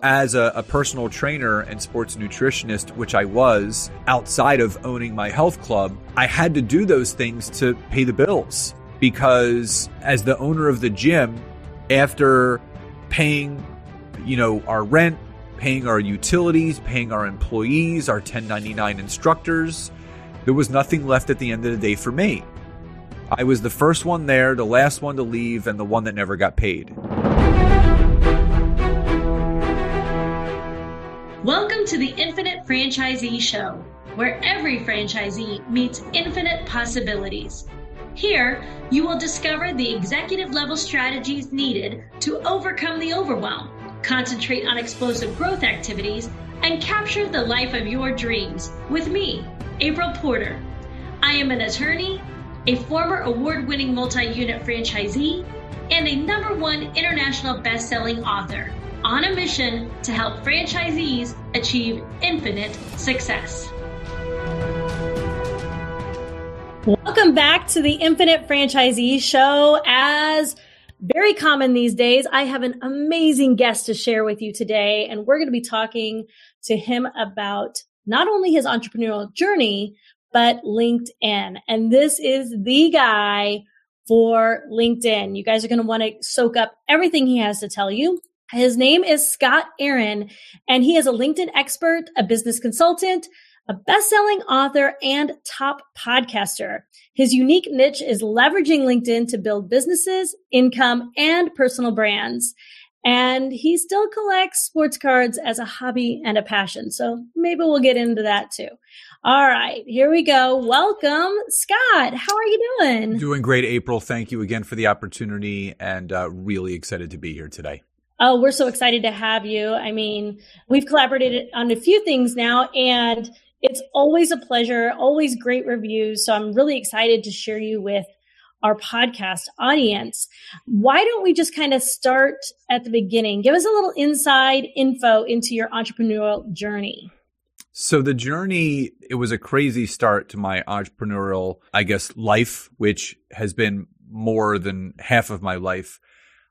As a, a, personal trainer and sports nutritionist, which I was outside of owning my health club, I had to do those things to pay the bills because as the owner of the gym, after paying, you know, our rent, paying our utilities, paying our employees, our 1099 instructors, there was nothing left at the end of the day for me. I was the first one there, the last one to leave, and the one that never got paid. Welcome to the Infinite Franchisee Show, where every franchisee meets infinite possibilities. Here, you will discover the executive level strategies needed to overcome the overwhelm, concentrate on explosive growth activities, and capture the life of your dreams with me, April Porter. I am an attorney, a former award winning multi unit franchisee, and a number one international best selling author on a mission to help franchisees achieve infinite success. Welcome back to the Infinite Franchisee Show. As very common these days, I have an amazing guest to share with you today, and we're going to be talking to him about not only his entrepreneurial journey, but LinkedIn. And this is the guy for LinkedIn. You guys are going to want to soak up everything he has to tell you. His name is Scott Aaron, and he is a LinkedIn expert, a business consultant, a best-selling author, and top podcaster. His unique niche is leveraging LinkedIn to build businesses, income, and personal brands. And he still collects sports cards as a hobby and a passion. So maybe we'll get into that too. All right, here we go. Welcome, Scott. How are you doing? Doing great, April. Thank you again for the opportunity and uh, really excited to be here today. Oh, we're so excited to have you. I mean, we've collaborated on a few things now, and it's always a pleasure, always great reviews. So I'm really excited to share you with our podcast audience. Why don't we just kind of start at the beginning? Give us a little inside info into your entrepreneurial journey. So the journey, it was a crazy start to my entrepreneurial, I guess, life, which has been more than half of my life.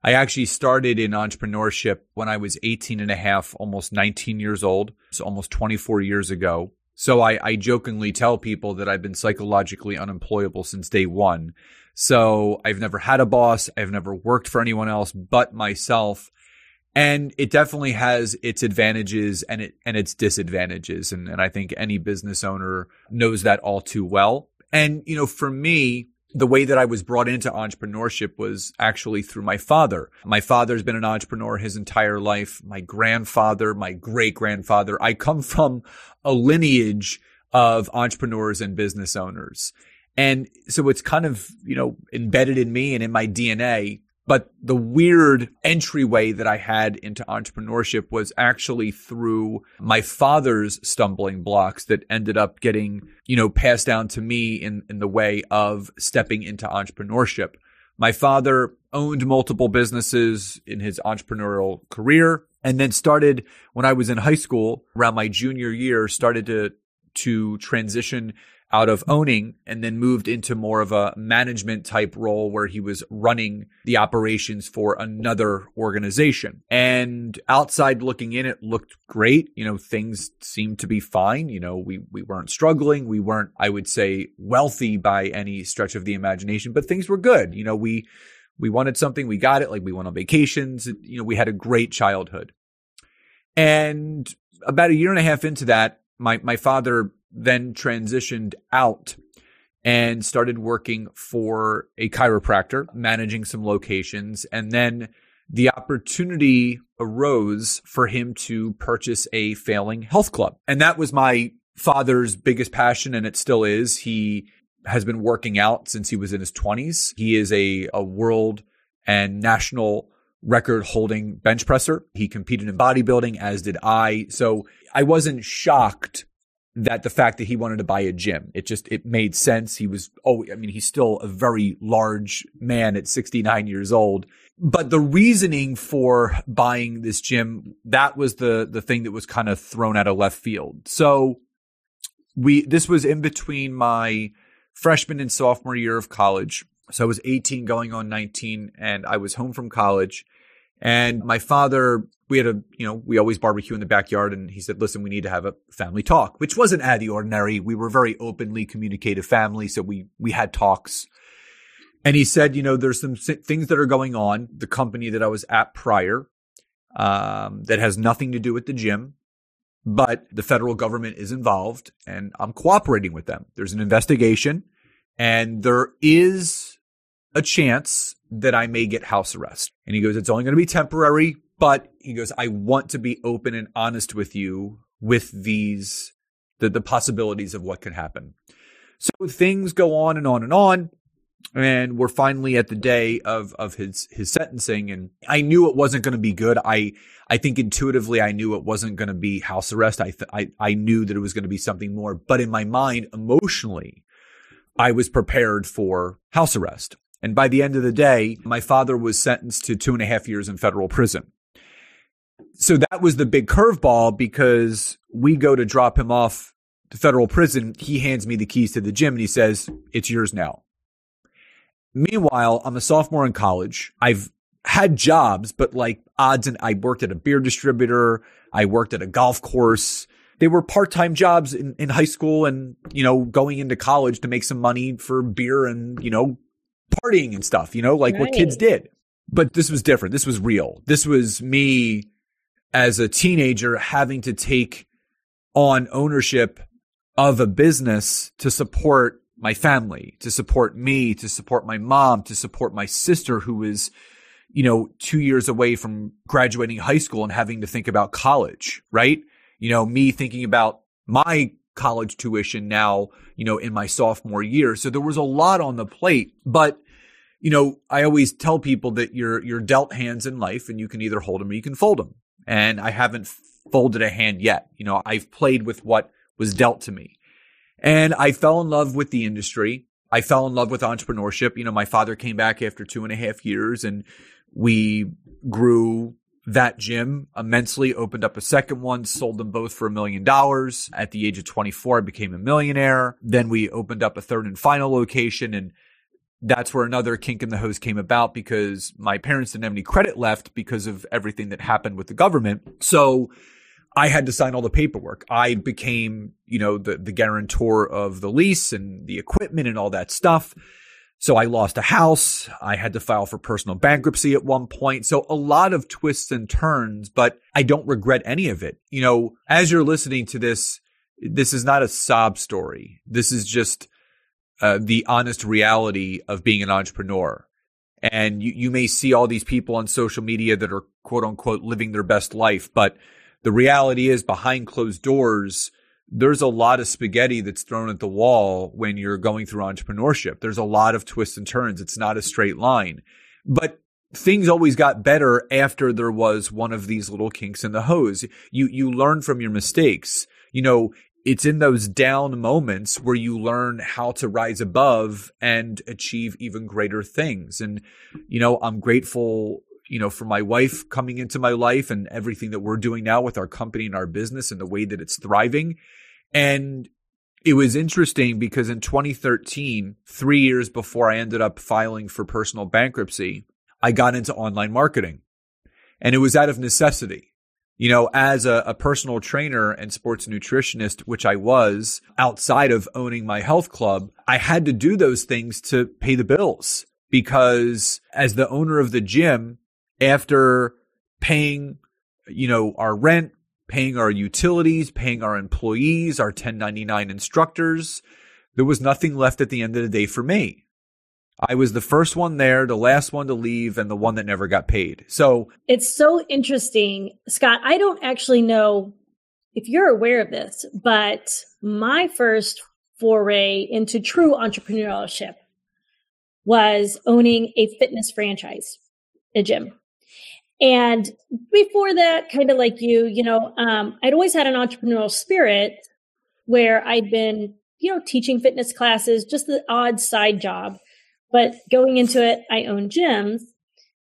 I actually started in entrepreneurship when I was 18 and a half, almost 19 years old. So almost 24 years ago. So I, I jokingly tell people that I've been psychologically unemployable since day one. So I've never had a boss. I've never worked for anyone else but myself. And it definitely has its advantages and it, and its disadvantages. And, and I think any business owner knows that all too well. And, you know, for me, the way that I was brought into entrepreneurship was actually through my father. My father's been an entrepreneur his entire life. My grandfather, my great grandfather. I come from a lineage of entrepreneurs and business owners. And so it's kind of, you know, embedded in me and in my DNA but the weird entryway that I had into entrepreneurship was actually through my father's stumbling blocks that ended up getting, you know, passed down to me in, in the way of stepping into entrepreneurship. My father owned multiple businesses in his entrepreneurial career and then started when I was in high school around my junior year, started to, to transition out of owning and then moved into more of a management type role where he was running the operations for another organization. And outside looking in, it looked great. You know, things seemed to be fine. You know, we, we weren't struggling. We weren't, I would say, wealthy by any stretch of the imagination, but things were good. You know, we, we wanted something, we got it. Like we went on vacations. You know, we had a great childhood. And about a year and a half into that, my, my father then transitioned out and started working for a chiropractor, managing some locations. And then the opportunity arose for him to purchase a failing health club. And that was my father's biggest passion, and it still is. He has been working out since he was in his 20s. He is a, a world and national record holding bench presser. He competed in bodybuilding, as did I. So I wasn't shocked that the fact that he wanted to buy a gym, it just, it made sense. He was, oh, I mean, he's still a very large man at 69 years old. But the reasoning for buying this gym, that was the, the thing that was kind of thrown out of left field. So we, this was in between my freshman and sophomore year of college. So I was 18 going on 19 and I was home from college and my father we had a, you know, we always barbecue in the backyard. And he said, listen, we need to have a family talk, which wasn't out of the ordinary. We were very openly communicative family. So we, we had talks. And he said, you know, there's some things that are going on, the company that I was at prior, um, that has nothing to do with the gym, but the federal government is involved and I'm cooperating with them. There's an investigation and there is a chance that I may get house arrest. And he goes, it's only going to be temporary, but he goes, I want to be open and honest with you with these, the, the possibilities of what could happen. So things go on and on and on. And we're finally at the day of, of his, his sentencing. And I knew it wasn't going to be good. I, I think intuitively I knew it wasn't going to be house arrest. I, th- I, I knew that it was going to be something more, but in my mind, emotionally, I was prepared for house arrest. And by the end of the day, my father was sentenced to two and a half years in federal prison. So that was the big curveball because we go to drop him off to federal prison. He hands me the keys to the gym and he says, it's yours now. Meanwhile, I'm a sophomore in college. I've had jobs, but like odds and I worked at a beer distributor. I worked at a golf course they were part-time jobs in, in high school and, you know, going into college to make some money for beer and, you know, partying and stuff, you know, like right. what kids did. But this was different. This was real. This was me as a teenager having to take on ownership of a business to support my family, to support me, to support my mom, to support my sister who was, you know, two years away from graduating high school and having to think about college, right? you know, me thinking about my college tuition now, you know, in my sophomore year. So there was a lot on the plate, but you know, I always tell people that you're you're dealt hands in life and you can either hold them or you can fold them. And I haven't folded a hand yet. You know, I've played with what was dealt to me. And I fell in love with the industry. I fell in love with entrepreneurship. You know, my father came back after two and a half years and we grew that gym immensely, opened up a second one, sold them both for a million dollars. At the age of 24, I became a millionaire. Then we opened up a third and final location and that's where another kink in the hose came about because my parents didn't have any credit left because of everything that happened with the government. So I had to sign all the paperwork. I became, you know, the, the guarantor of the lease and the equipment and all that stuff. So I lost a house. I had to file for personal bankruptcy at one point. So a lot of twists and turns, but I don't regret any of it. You know, as you're listening to this, this is not a sob story. This is just uh, the honest reality of being an entrepreneur. And you, you may see all these people on social media that are quote unquote living their best life, but the reality is behind closed doors, there's a lot of spaghetti that's thrown at the wall when you're going through entrepreneurship. There's a lot of twists and turns. It's not a straight line, but things always got better after there was one of these little kinks in the hose. You, you learn from your mistakes. You know, it's in those down moments where you learn how to rise above and achieve even greater things. And, you know, I'm grateful you know, for my wife coming into my life and everything that we're doing now with our company and our business and the way that it's thriving. And it was interesting because in 2013, three years before I ended up filing for personal bankruptcy, I got into online marketing and it was out of necessity. You know, as a, a, personal trainer and sports nutritionist, which I was outside of owning my health club, I had to do those things to pay the bills because as the owner of the gym, after paying, you know, our rent, paying our utilities, paying our employees, our 1099 instructors, there was nothing left at the end of the day for me. I was the first one there, the last one to leave, and the one that never got paid. So it's so interesting, Scott. I don't actually know if you're aware of this, but my first foray into true entrepreneurship was owning a fitness franchise, a gym. And before that, kind of like you, you know, um, I'd always had an entrepreneurial spirit where I'd been, you know, teaching fitness classes, just the odd side job. But going into it, I own gyms.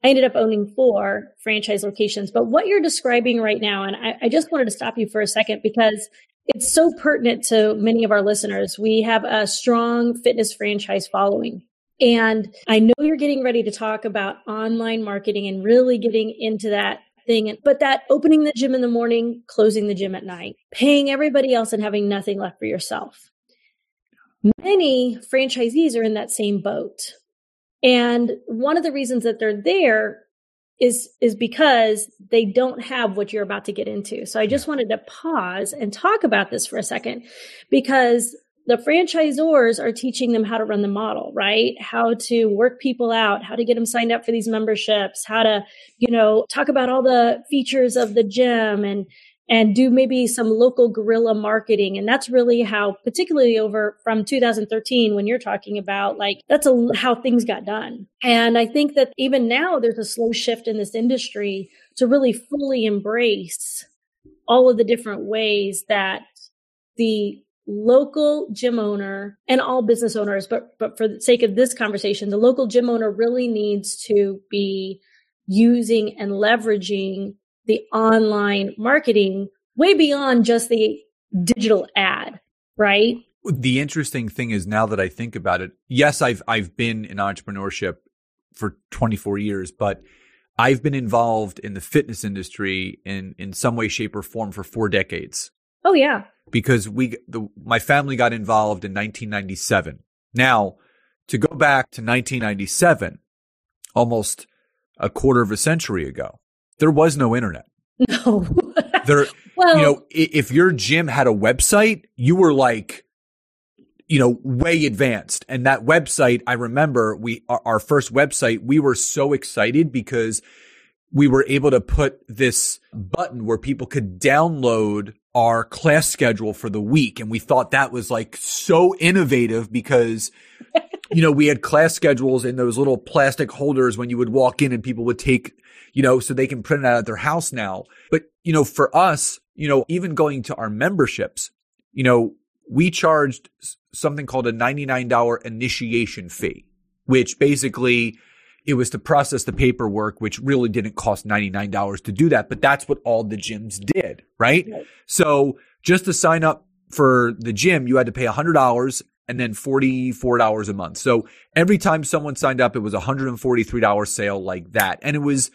I ended up owning four franchise locations. But what you're describing right now, and I, I just wanted to stop you for a second because it's so pertinent to many of our listeners. We have a strong fitness franchise following. And I know you're getting ready to talk about online marketing and really getting into that thing. But that opening the gym in the morning, closing the gym at night, paying everybody else and having nothing left for yourself. Many franchisees are in that same boat. And one of the reasons that they're there is is because they don't have what you're about to get into. So I just wanted to pause and talk about this for a second because the franchisors are teaching them how to run the model, right? How to work people out, how to get them signed up for these memberships, how to, you know, talk about all the features of the gym and and do maybe some local guerrilla marketing. And that's really how, particularly over from 2013, when you're talking about like, that's a, how things got done. And I think that even now there's a slow shift in this industry to really fully embrace all of the different ways that the local gym owner and all business owners, but, but for the sake of this conversation, the local gym owner really needs to be using and leveraging the online marketing way beyond just the digital ad, right? The interesting thing is now that I think about it, yes, I've I've been in entrepreneurship for 24 years, but I've been involved in the fitness industry in in some way shape or form for 4 decades. Oh yeah. Because we the my family got involved in 1997. Now, to go back to 1997, almost a quarter of a century ago, there was no internet. No. there, well, you know, if your gym had a website, you were like, you know, way advanced. And that website, I remember we, our, our first website, we were so excited because we were able to put this button where people could download our class schedule for the week. And we thought that was like so innovative because, you know, we had class schedules in those little plastic holders when you would walk in and people would take you know, so they can print it out at their house now. But, you know, for us, you know, even going to our memberships, you know, we charged something called a $99 initiation fee, which basically it was to process the paperwork, which really didn't cost $99 to do that. But that's what all the gyms did, right? right. So just to sign up for the gym, you had to pay $100 and then $44 a month. So every time someone signed up, it was a $143 sale like that. And it was,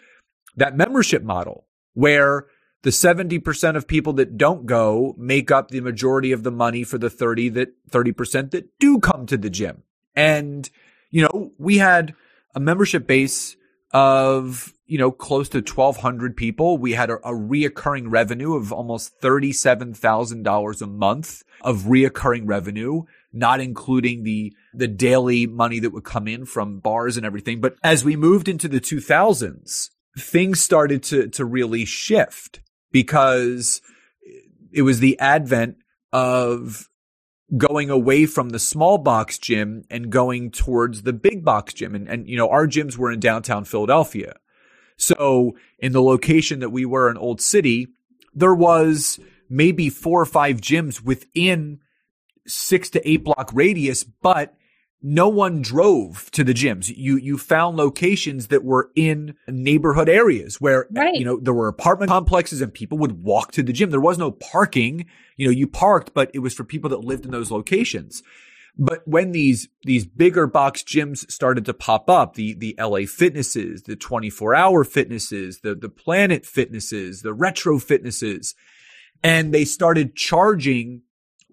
that membership model where the 70% of people that don't go make up the majority of the money for the 30 that 30% that do come to the gym. And, you know, we had a membership base of, you know, close to 1200 people. We had a, a reoccurring revenue of almost $37,000 a month of reoccurring revenue, not including the, the daily money that would come in from bars and everything. But as we moved into the 2000s, things started to, to really shift because it was the advent of going away from the small box gym and going towards the big box gym. And, and, you know, our gyms were in downtown Philadelphia. So in the location that we were in Old City, there was maybe four or five gyms within six to eight block radius, but no one drove to the gyms. You you found locations that were in neighborhood areas where right. you know there were apartment complexes and people would walk to the gym. There was no parking. You know, you parked, but it was for people that lived in those locations. But when these these bigger box gyms started to pop up, the the LA Fitnesses, the 24 hour fitnesses, the the Planet Fitnesses, the Retro Fitnesses, and they started charging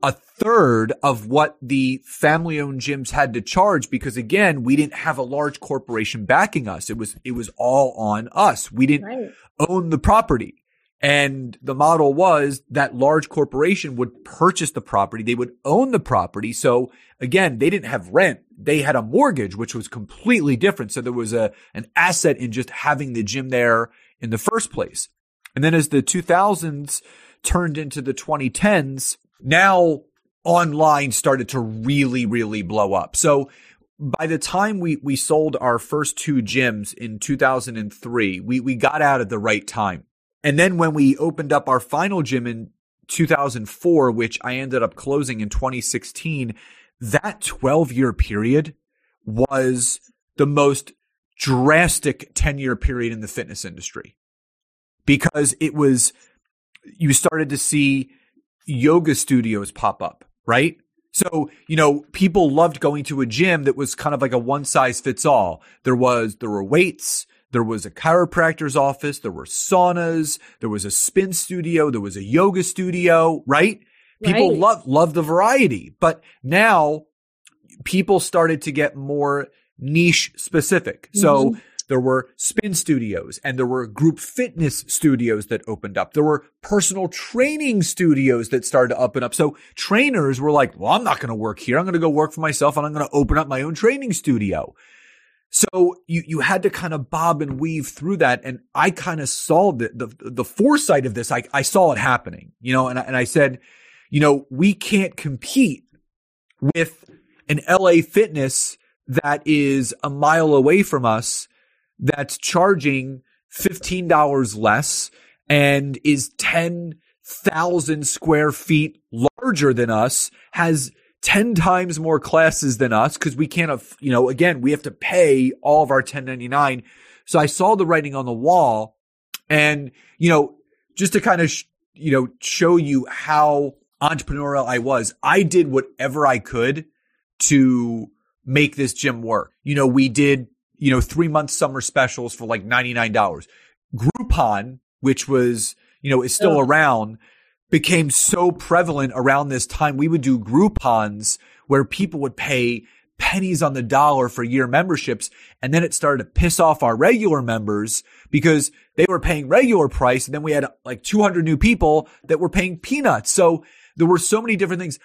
a third of what the family owned gyms had to charge because again, we didn't have a large corporation backing us. It was, it was all on us. We didn't right. own the property. And the model was that large corporation would purchase the property. They would own the property. So again, they didn't have rent. They had a mortgage, which was completely different. So there was a, an asset in just having the gym there in the first place. And then as the 2000s turned into the 2010s, now online started to really, really blow up. So by the time we, we sold our first two gyms in 2003, we, we got out at the right time. And then when we opened up our final gym in 2004, which I ended up closing in 2016, that 12 year period was the most drastic 10 year period in the fitness industry because it was, you started to see yoga studios pop up, right? So, you know, people loved going to a gym that was kind of like a one size fits all. There was, there were weights, There was a chiropractor's office. There were saunas. There was a spin studio. There was a yoga studio, right? People Right. love, love the variety, but now people started to get more niche specific. So Mhm. There were spin studios and there were group fitness studios that opened up. There were personal training studios that started to open up. So trainers were like, well, I'm not going to work here. I'm going to go work for myself and I'm going to open up my own training studio. So you, you had to kind of bob and weave through that. And I kind of saw the, the, the foresight of this. I, I saw it happening, you know, and, I- and I said, you know, we can't compete with an LA fitness that is a mile away from us that's charging $15 less and is 10,000 square feet larger than us, has 10 times more classes than us because we can't, you know, again, we have to pay all of our 1099. So I saw the writing on the wall and, you know, just to kind of, sh- you know, show you how entrepreneurial I was, I did whatever I could to make this gym work. You know, we did, you know, three month summer specials for like $99. Groupon, which was, you know, is still Ugh. around, became so prevalent around this time. We would do Groupons where people would pay pennies on the dollar for year memberships. And then it started to piss off our regular members because they were paying regular price. And then we had like 200 new people that were paying peanuts. So there were so many different things.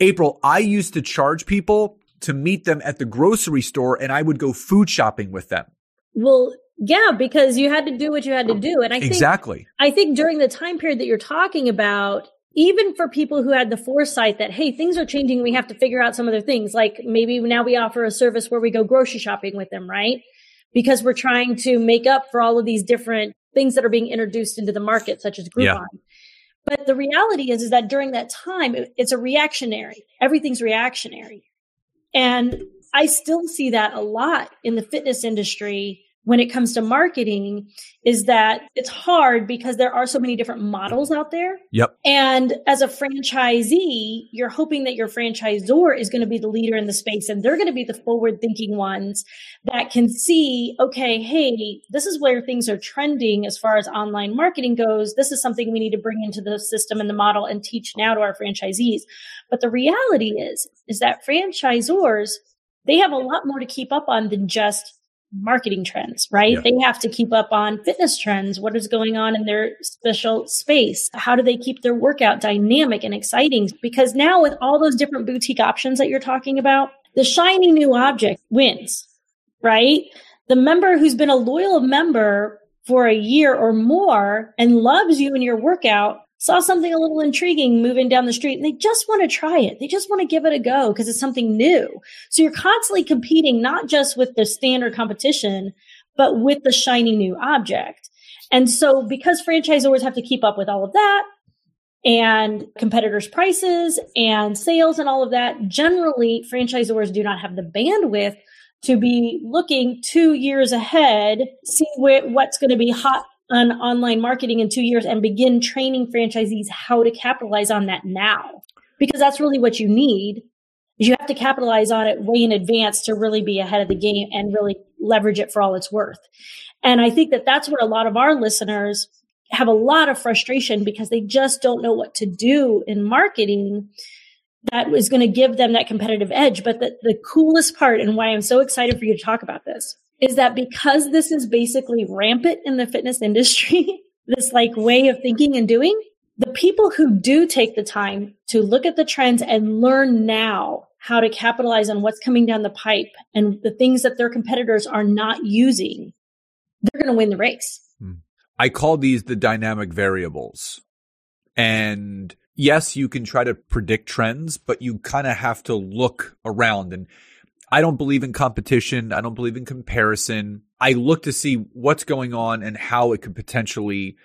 April, I used to charge people to meet them at the grocery store and I would go food shopping with them. Well, yeah, because you had to do what you had to do. And I think Exactly. I think during the time period that you're talking about, even for people who had the foresight that, hey, things are changing, we have to figure out some other things. Like maybe now we offer a service where we go grocery shopping with them, right? Because we're trying to make up for all of these different things that are being introduced into the market, such as Groupon. Yeah. But the reality is, is that during that time, it's a reactionary. Everything's reactionary. And I still see that a lot in the fitness industry when it comes to marketing is that it's hard because there are so many different models out there. Yep. And as a franchisee, you're hoping that your franchisor is going to be the leader in the space and they're going to be the forward thinking ones that can see, okay, hey, this is where things are trending as far as online marketing goes. This is something we need to bring into the system and the model and teach now to our franchisees. But the reality is, is that franchisors, they have a lot more to keep up on than just marketing trends, right? Yeah. They have to keep up on fitness trends. What is going on in their special space? How do they keep their workout dynamic and exciting? Because now with all those different boutique options that you're talking about, the shiny new object wins, right? The member who's been a loyal member for a year or more and loves you and your workout saw something a little intriguing moving down the street and they just want to try it. They just want to give it a go because it's something new. So you're constantly competing not just with the standard competition, but with the shiny new object. And so because franchisors have to keep up with all of that and competitors' prices and sales and all of that, generally franchisors do not have the bandwidth to be looking two years ahead, see what's going to be hot on online marketing in two years and begin training franchisees how to capitalize on that now. Because that's really what you need. You have to capitalize on it way in advance to really be ahead of the game and really leverage it for all it's worth. And I think that that's where a lot of our listeners have a lot of frustration because they just don't know what to do in marketing that is going to give them that competitive edge. But the, the coolest part and why I'm so excited for you to talk about this is that because this is basically rampant in the fitness industry, this like way of thinking and doing, the people who do take the time to look at the trends and learn now how to capitalize on what's coming down the pipe and the things that their competitors are not using, they're going to win the race. Hmm. I call these the dynamic variables. And yes, you can try to predict trends, but you kind of have to look around. And I don't believe in competition. I don't believe in comparison. I look to see what's going on and how it could potentially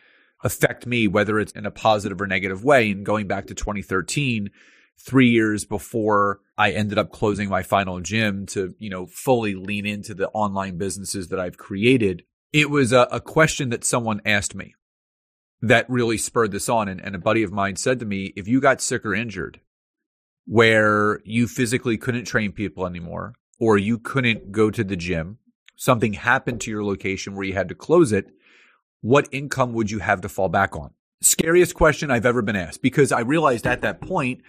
affect me, whether it's in a positive or negative way. And going back to 2013, three years before I ended up closing my final gym to, you know, fully lean into the online businesses that I've created, it was a, a question that someone asked me that really spurred this on. And, and a buddy of mine said to me, if you got sick or injured, where you physically couldn't train people anymore, or you couldn't go to the gym, something happened to your location where you had to close it, what income would you have to fall back on? Scariest question I've ever been asked because I realized at that point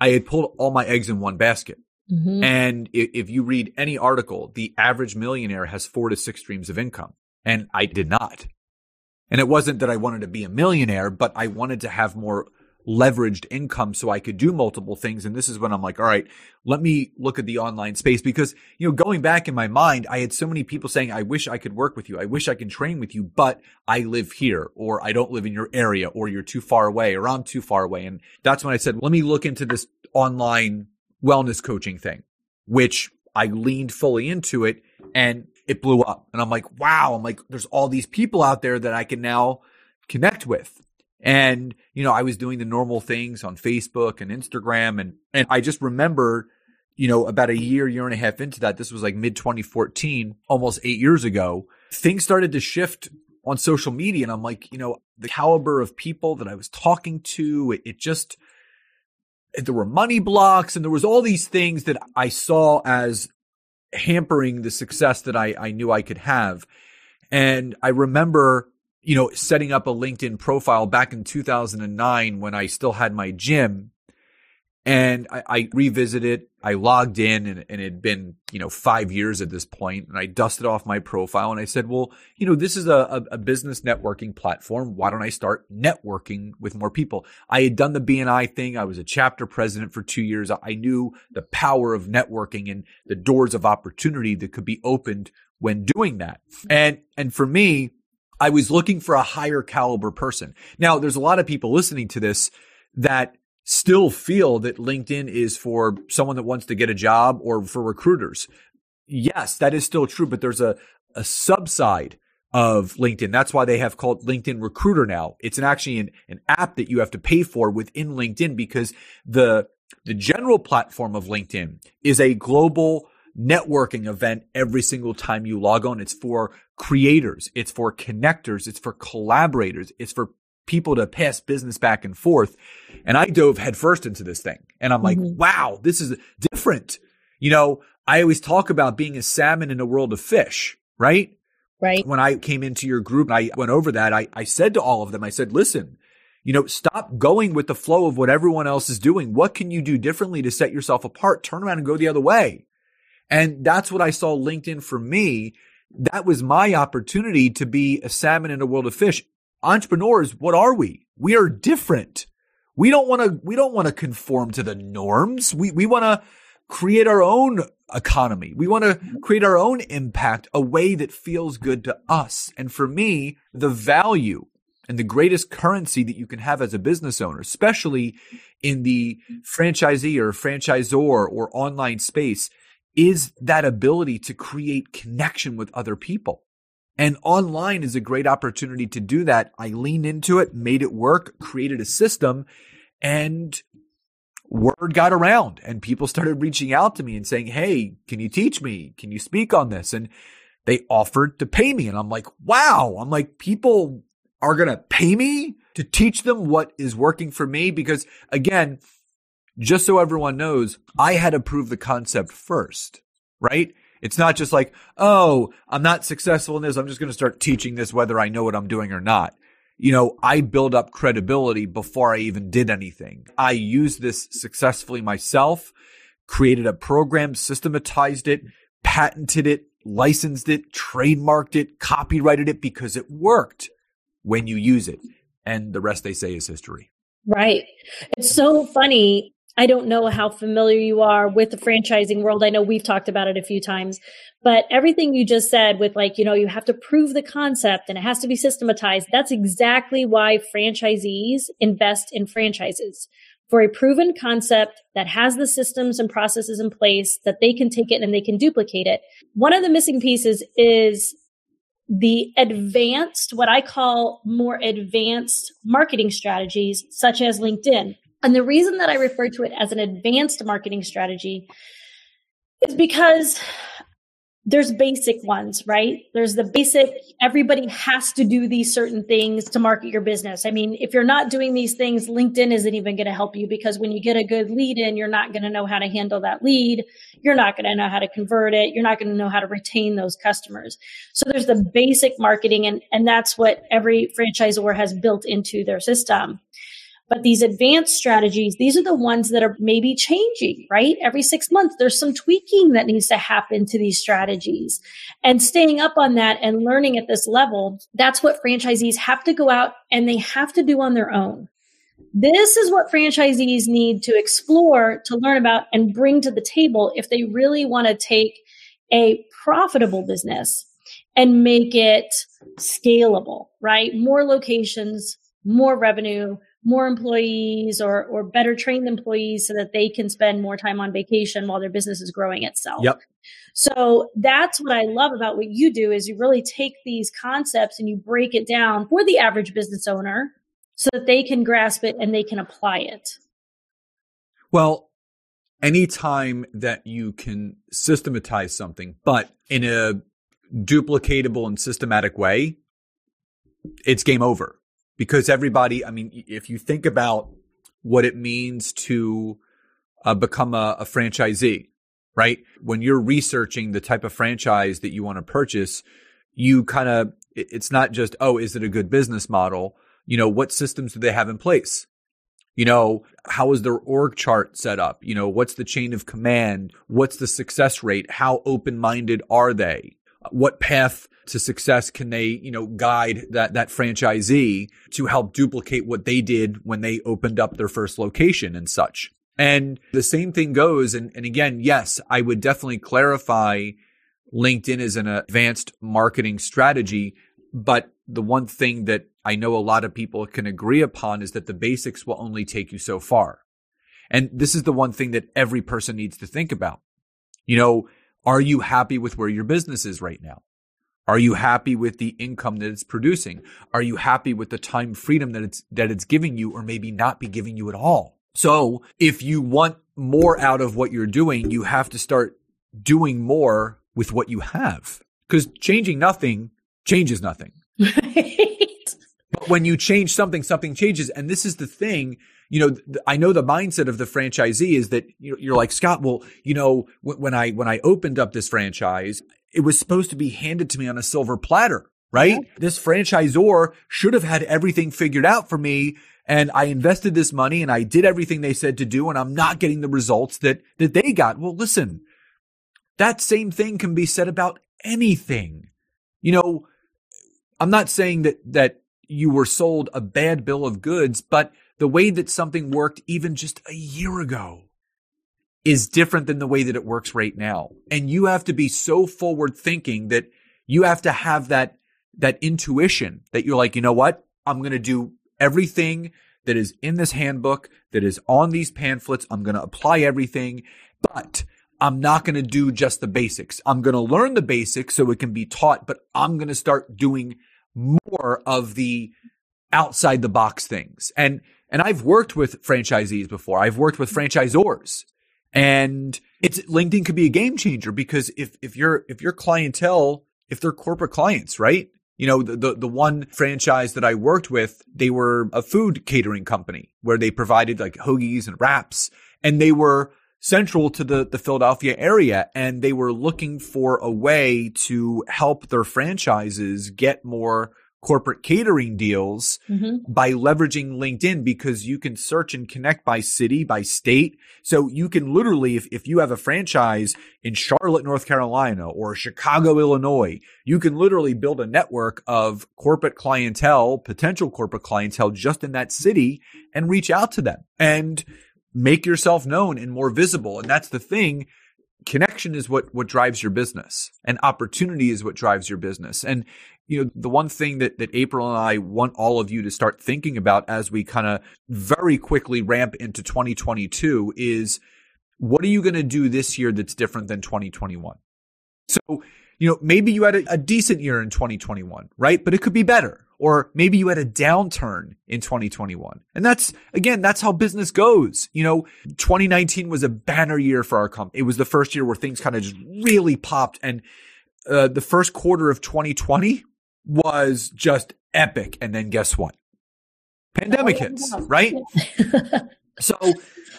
I had pulled all my eggs in one basket. Mm-hmm. And if you read any article, the average millionaire has four to six streams of income. And I did not. And it wasn't that I wanted to be a millionaire, but I wanted to have more leveraged income so I could do multiple things. And this is when I'm like, all right, let me look at the online space because, you know, going back in my mind, I had so many people saying, I wish I could work with you. I wish I could train with you, but I live here or I don't live in your area or you're too far away or I'm too far away. And that's when I said, let me look into this online wellness coaching thing, which I leaned fully into it and it blew up. And I'm like, wow, I'm like, there's all these people out there that I can now connect with. And, you know, I was doing the normal things on Facebook and Instagram. And, and I just remember, you know, about a year, year and a half into that, this was like mid 2014, almost eight years ago, things started to shift on social media. And I'm like, you know, the caliber of people that I was talking to, it, it just, there were money blocks and there was all these things that I saw as hampering the success that I, I knew I could have. And I remember you know, setting up a LinkedIn profile back in 2009 when I still had my gym. And I, I revisited, I logged in and, and it had been, you know, five years at this point, And I dusted off my profile and I said, well, you know, this is a, a, a business networking platform. Why don't I start networking with more people? I had done the BNI thing. I was a chapter president for two years. I knew the power of networking and the doors of opportunity that could be opened when doing that. And, and for me, I was looking for a higher caliber person. Now, there's a lot of people listening to this that still feel that LinkedIn is for someone that wants to get a job or for recruiters. Yes, that is still true, but there's a, a subside of LinkedIn. That's why they have called LinkedIn Recruiter now. It's an actually an, an app that you have to pay for within LinkedIn because the the general platform of LinkedIn is a global networking event every single time you log on. It's for creators. It's for connectors. It's for collaborators. It's for people to pass business back and forth. And I dove headfirst into this thing and I'm like, mm-hmm. wow, this is different. You know, I always talk about being a salmon in a world of fish, right? Right. When I came into your group and I went over that, I, I said to all of them, I said, listen, you know, stop going with the flow of what everyone else is doing. What can you do differently to set yourself apart? Turn around and go the other way. And that's what I saw LinkedIn for me. That was my opportunity to be a salmon in a world of fish. Entrepreneurs, what are we? We are different. We don't want to, we don't want to conform to the norms. We, we want to create our own economy. We want to create our own impact, a way that feels good to us. And for me, the value and the greatest currency that you can have as a business owner, especially in the franchisee or franchisor or online space, is that ability to create connection with other people. And online is a great opportunity to do that. I leaned into it, made it work, created a system, and word got around and people started reaching out to me and saying, Hey, can you teach me? Can you speak on this? And they offered to pay me. And I'm like, wow. I'm like, people are going to pay me to teach them what is working for me. Because again, just so everyone knows, I had to prove the concept first, right? It's not just like, oh, I'm not successful in this. I'm just going to start teaching this whether I know what I'm doing or not. You know, I build up credibility before I even did anything. I used this successfully myself, created a program, systematized it, patented it, licensed it, trademarked it, copyrighted it because it worked when you use it. And the rest they say is history. Right. It's so funny. I don't know how familiar you are with the franchising world. I know we've talked about it a few times, but everything you just said with like, you know, you have to prove the concept and it has to be systematized. That's exactly why franchisees invest in franchises for a proven concept that has the systems and processes in place that they can take it and they can duplicate it. One of the missing pieces is the advanced, what I call more advanced marketing strategies, such as LinkedIn. And the reason that I refer to it as an advanced marketing strategy is because there's basic ones, right? There's the basic, everybody has to do these certain things to market your business. I mean, if you're not doing these things, LinkedIn isn't even going to help you because when you get a good lead in, you're not going to know how to handle that lead. You're not going to know how to convert it. You're not going to know how to retain those customers. So there's the basic marketing and, and that's what every franchisor has built into their system. But these advanced strategies, these are the ones that are maybe changing, right? Every six months, there's some tweaking that needs to happen to these strategies. And staying up on that and learning at this level, that's what franchisees have to go out and they have to do on their own. This is what franchisees need to explore, to learn about, and bring to the table if they really want to take a profitable business and make it scalable, right? More locations, more revenue, more employees or or better trained employees so that they can spend more time on vacation while their business is growing itself. Yep. So that's what I love about what you do is you really take these concepts and you break it down for the average business owner so that they can grasp it and they can apply it. Well, anytime that you can systematize something, but in a duplicatable and systematic way, it's game over because everybody, I mean, if you think about what it means to uh, become a, a franchisee, right? When you're researching the type of franchise that you want to purchase, you kind of, it's not just, oh, is it a good business model? You know, what systems do they have in place? You know, how is their org chart set up? You know, what's the chain of command? What's the success rate? How open minded are they? What path to success can they, you know, guide that, that franchisee to help duplicate what they did when they opened up their first location and such? And the same thing goes. And, and again, yes, I would definitely clarify LinkedIn as an advanced marketing strategy. But the one thing that I know a lot of people can agree upon is that the basics will only take you so far. And this is the one thing that every person needs to think about. You know, are you happy with where your business is right now? Are you happy with the income that it's producing? Are you happy with the time freedom that it's, that it's giving you or maybe not be giving you at all? So if you want more out of what you're doing, you have to start doing more with what you have because changing nothing changes nothing. Right. But when you change something, something changes. And this is the thing, you know, th- I know the mindset of the franchisee is that you're like, Scott, well, you know, w- when I, when I opened up this franchise, it was supposed to be handed to me on a silver platter, right? Yeah. This franchisor should have had everything figured out for me. And I invested this money and I did everything they said to do. And I'm not getting the results that, that they got. Well, listen, that same thing can be said about anything. You know, I'm not saying that, that you were sold a bad bill of goods, but the way that something worked even just a year ago is different than the way that it works right now. And you have to be so forward thinking that you have to have that, that intuition that you're like, you know what? I'm going to do everything that is in this handbook, that is on these pamphlets. I'm going to apply everything, but I'm not going to do just the basics. I'm going to learn the basics so it can be taught, but I'm going to start doing more of the outside the box things. And, and I've worked with franchisees before. I've worked with franchisors and it's LinkedIn could be a game changer because if, if your, if your clientele, if they're corporate clients, right? You know, the, the, the one franchise that I worked with, they were a food catering company where they provided like hoagies and wraps and they were central to the, the Philadelphia area and they were looking for a way to help their franchises get more corporate catering deals mm-hmm. by leveraging LinkedIn because you can search and connect by city, by state. So you can literally, if, if you have a franchise in Charlotte, North Carolina or Chicago, Illinois, you can literally build a network of corporate clientele, potential corporate clientele just in that city and reach out to them and make yourself known and more visible. And that's the thing connection is what what drives your business and opportunity is what drives your business. And you know the one thing that that April and I want all of you to start thinking about as we kind of very quickly ramp into 2022 is what are you going to do this year that's different than 2021 so you know maybe you had a, a decent year in 2021 right? But it could be better or maybe you had a downturn in 2021. And that's, again, that's how business goes. You know, 2019 was a banner year for our company. It was the first year where things kind of just really popped and uh, the first quarter of 2020 was just epic. And then guess what? Pandemic oh, hits, right? so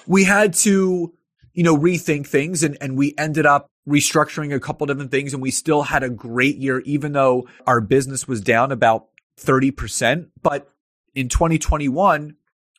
we had to, you know, rethink things and, and we ended up restructuring a couple different things and we still had a great year, even though our business was down about 30%. But in 2021,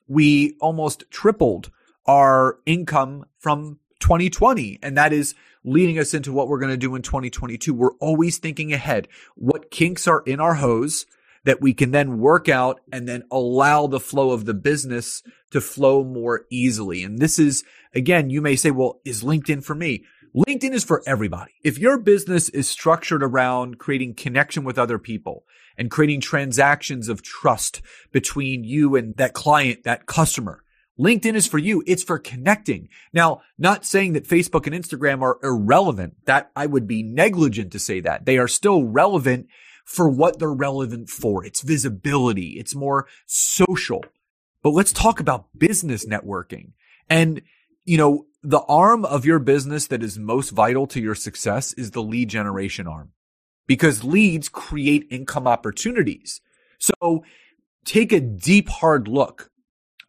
we almost tripled our income from 2020. And that is leading us into what we're going to do in 2022. We're always thinking ahead. What kinks are in our hose that we can then work out and then allow the flow of the business to flow more easily. And this is, again, you may say, well, is LinkedIn for me? LinkedIn is for everybody. If your business is structured around creating connection with other people and creating transactions of trust between you and that client, that customer, LinkedIn is for you. It's for connecting. Now, not saying that Facebook and Instagram are irrelevant. That I would be negligent to say that. They are still relevant for what they're relevant for. It's visibility. It's more social. But let's talk about business networking. And, you know, the arm of your business that is most vital to your success is the lead generation arm because leads create income opportunities. So take a deep, hard look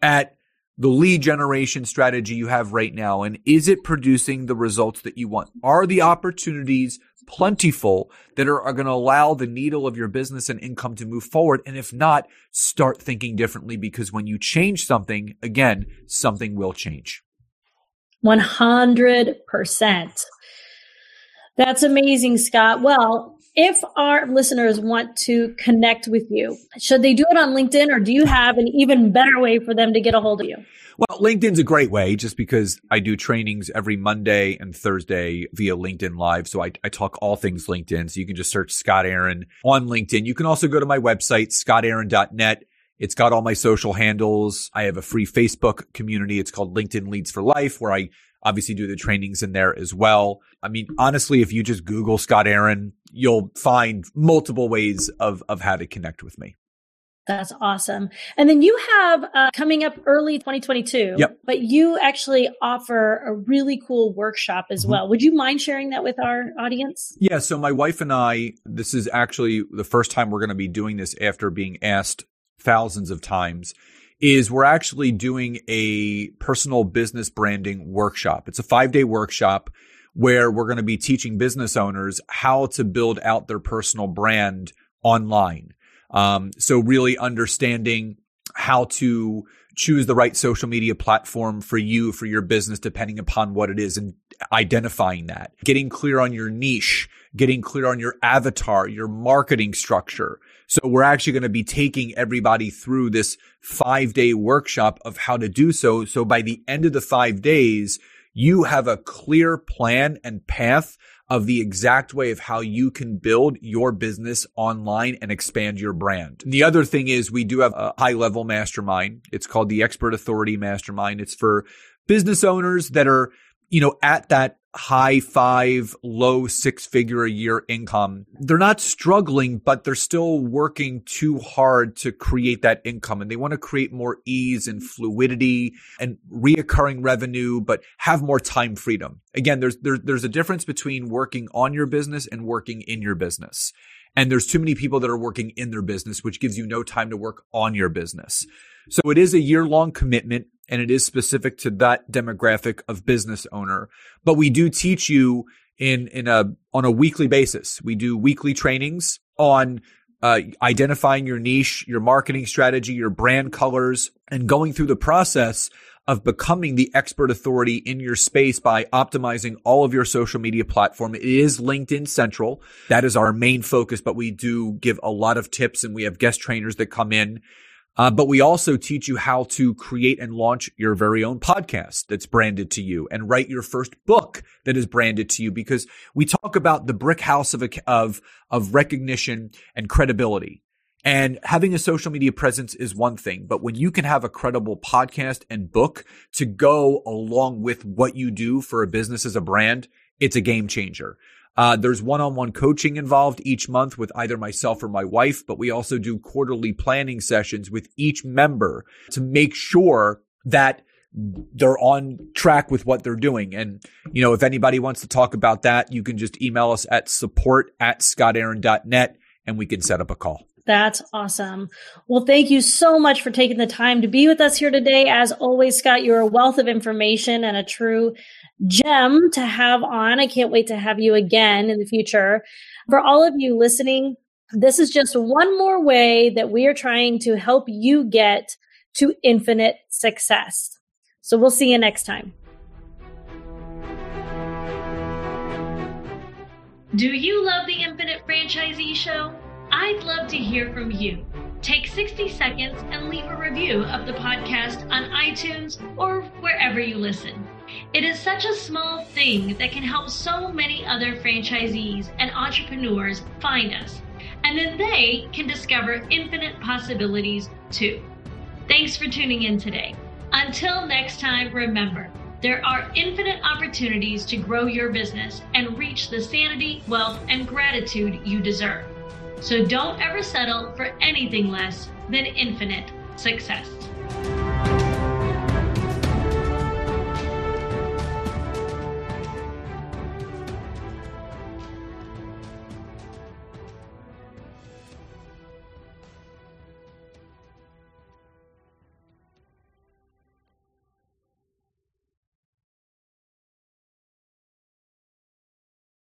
at the lead generation strategy you have right now. And is it producing the results that you want? Are the opportunities plentiful that are, are going to allow the needle of your business and income to move forward? And if not, start thinking differently because when you change something, again, something will change. 100%. That's amazing, Scott. Well, if our listeners want to connect with you, should they do it on LinkedIn or do you have an even better way for them to get a hold of you? Well, LinkedIn's a great way just because I do trainings every Monday and Thursday via LinkedIn Live. So I, I talk all things LinkedIn. So you can just search Scott Aaron on LinkedIn. You can also go to my website, scottaaron.net. It's got all my social handles. I have a free Facebook community. It's called LinkedIn Leads for Life, where I obviously do the trainings in there as well. I mean, honestly, if you just Google Scott Aaron, you'll find multiple ways of, of how to connect with me. That's awesome. And then you have uh, coming up early 2022, yep. but you actually offer a really cool workshop as mm-hmm. well. Would you mind sharing that with our audience? Yeah. So my wife and I, this is actually the first time we're going to be doing this after being asked thousands of times is we're actually doing a personal business branding workshop. It's a five day workshop where we're going to be teaching business owners how to build out their personal brand online. Um, so really understanding how to choose the right social media platform for you, for your business, depending upon what it is and identifying that, getting clear on your niche, getting clear on your avatar, your marketing structure. So we're actually going to be taking everybody through this five day workshop of how to do so. So by the end of the five days, you have a clear plan and path of the exact way of how you can build your business online and expand your brand. The other thing is we do have a high level mastermind. It's called the expert authority mastermind. It's for business owners that are, you know, at that high five, low six figure a year income. They're not struggling, but they're still working too hard to create that income and they want to create more ease and fluidity and reoccurring revenue, but have more time freedom. Again, there's, there, there's a difference between working on your business and working in your business. And there's too many people that are working in their business, which gives you no time to work on your business. So it is a year long commitment and it is specific to that demographic of business owner. But we do teach you in, in a, on a weekly basis. We do weekly trainings on uh, identifying your niche, your marketing strategy, your brand colors, and going through the process of becoming the expert authority in your space by optimizing all of your social media platform. It is LinkedIn central. That is our main focus, but we do give a lot of tips and we have guest trainers that come in. Uh, but we also teach you how to create and launch your very own podcast that's branded to you and write your first book that is branded to you because we talk about the brick house of, of, of recognition and credibility. And having a social media presence is one thing, but when you can have a credible podcast and book to go along with what you do for a business as a brand, it's a game changer. Uh, there's one-on-one coaching involved each month with either myself or my wife, but we also do quarterly planning sessions with each member to make sure that they're on track with what they're doing. And, you know, if anybody wants to talk about that, you can just email us at support at scottaaron.net and we can set up a call. That's awesome. Well, thank you so much for taking the time to be with us here today. As always, Scott, you're a wealth of information and a true gem to have on. I can't wait to have you again in the future. For all of you listening, this is just one more way that we are trying to help you get to infinite success. So we'll see you next time. Do you love the Infinite Franchisee Show? I'd love to hear from you. Take 60 seconds and leave a review of the podcast on iTunes or wherever you listen. It is such a small thing that can help so many other franchisees and entrepreneurs find us, and then they can discover infinite possibilities too. Thanks for tuning in today. Until next time, remember there are infinite opportunities to grow your business and reach the sanity, wealth, and gratitude you deserve. So don't ever settle for anything less than infinite success.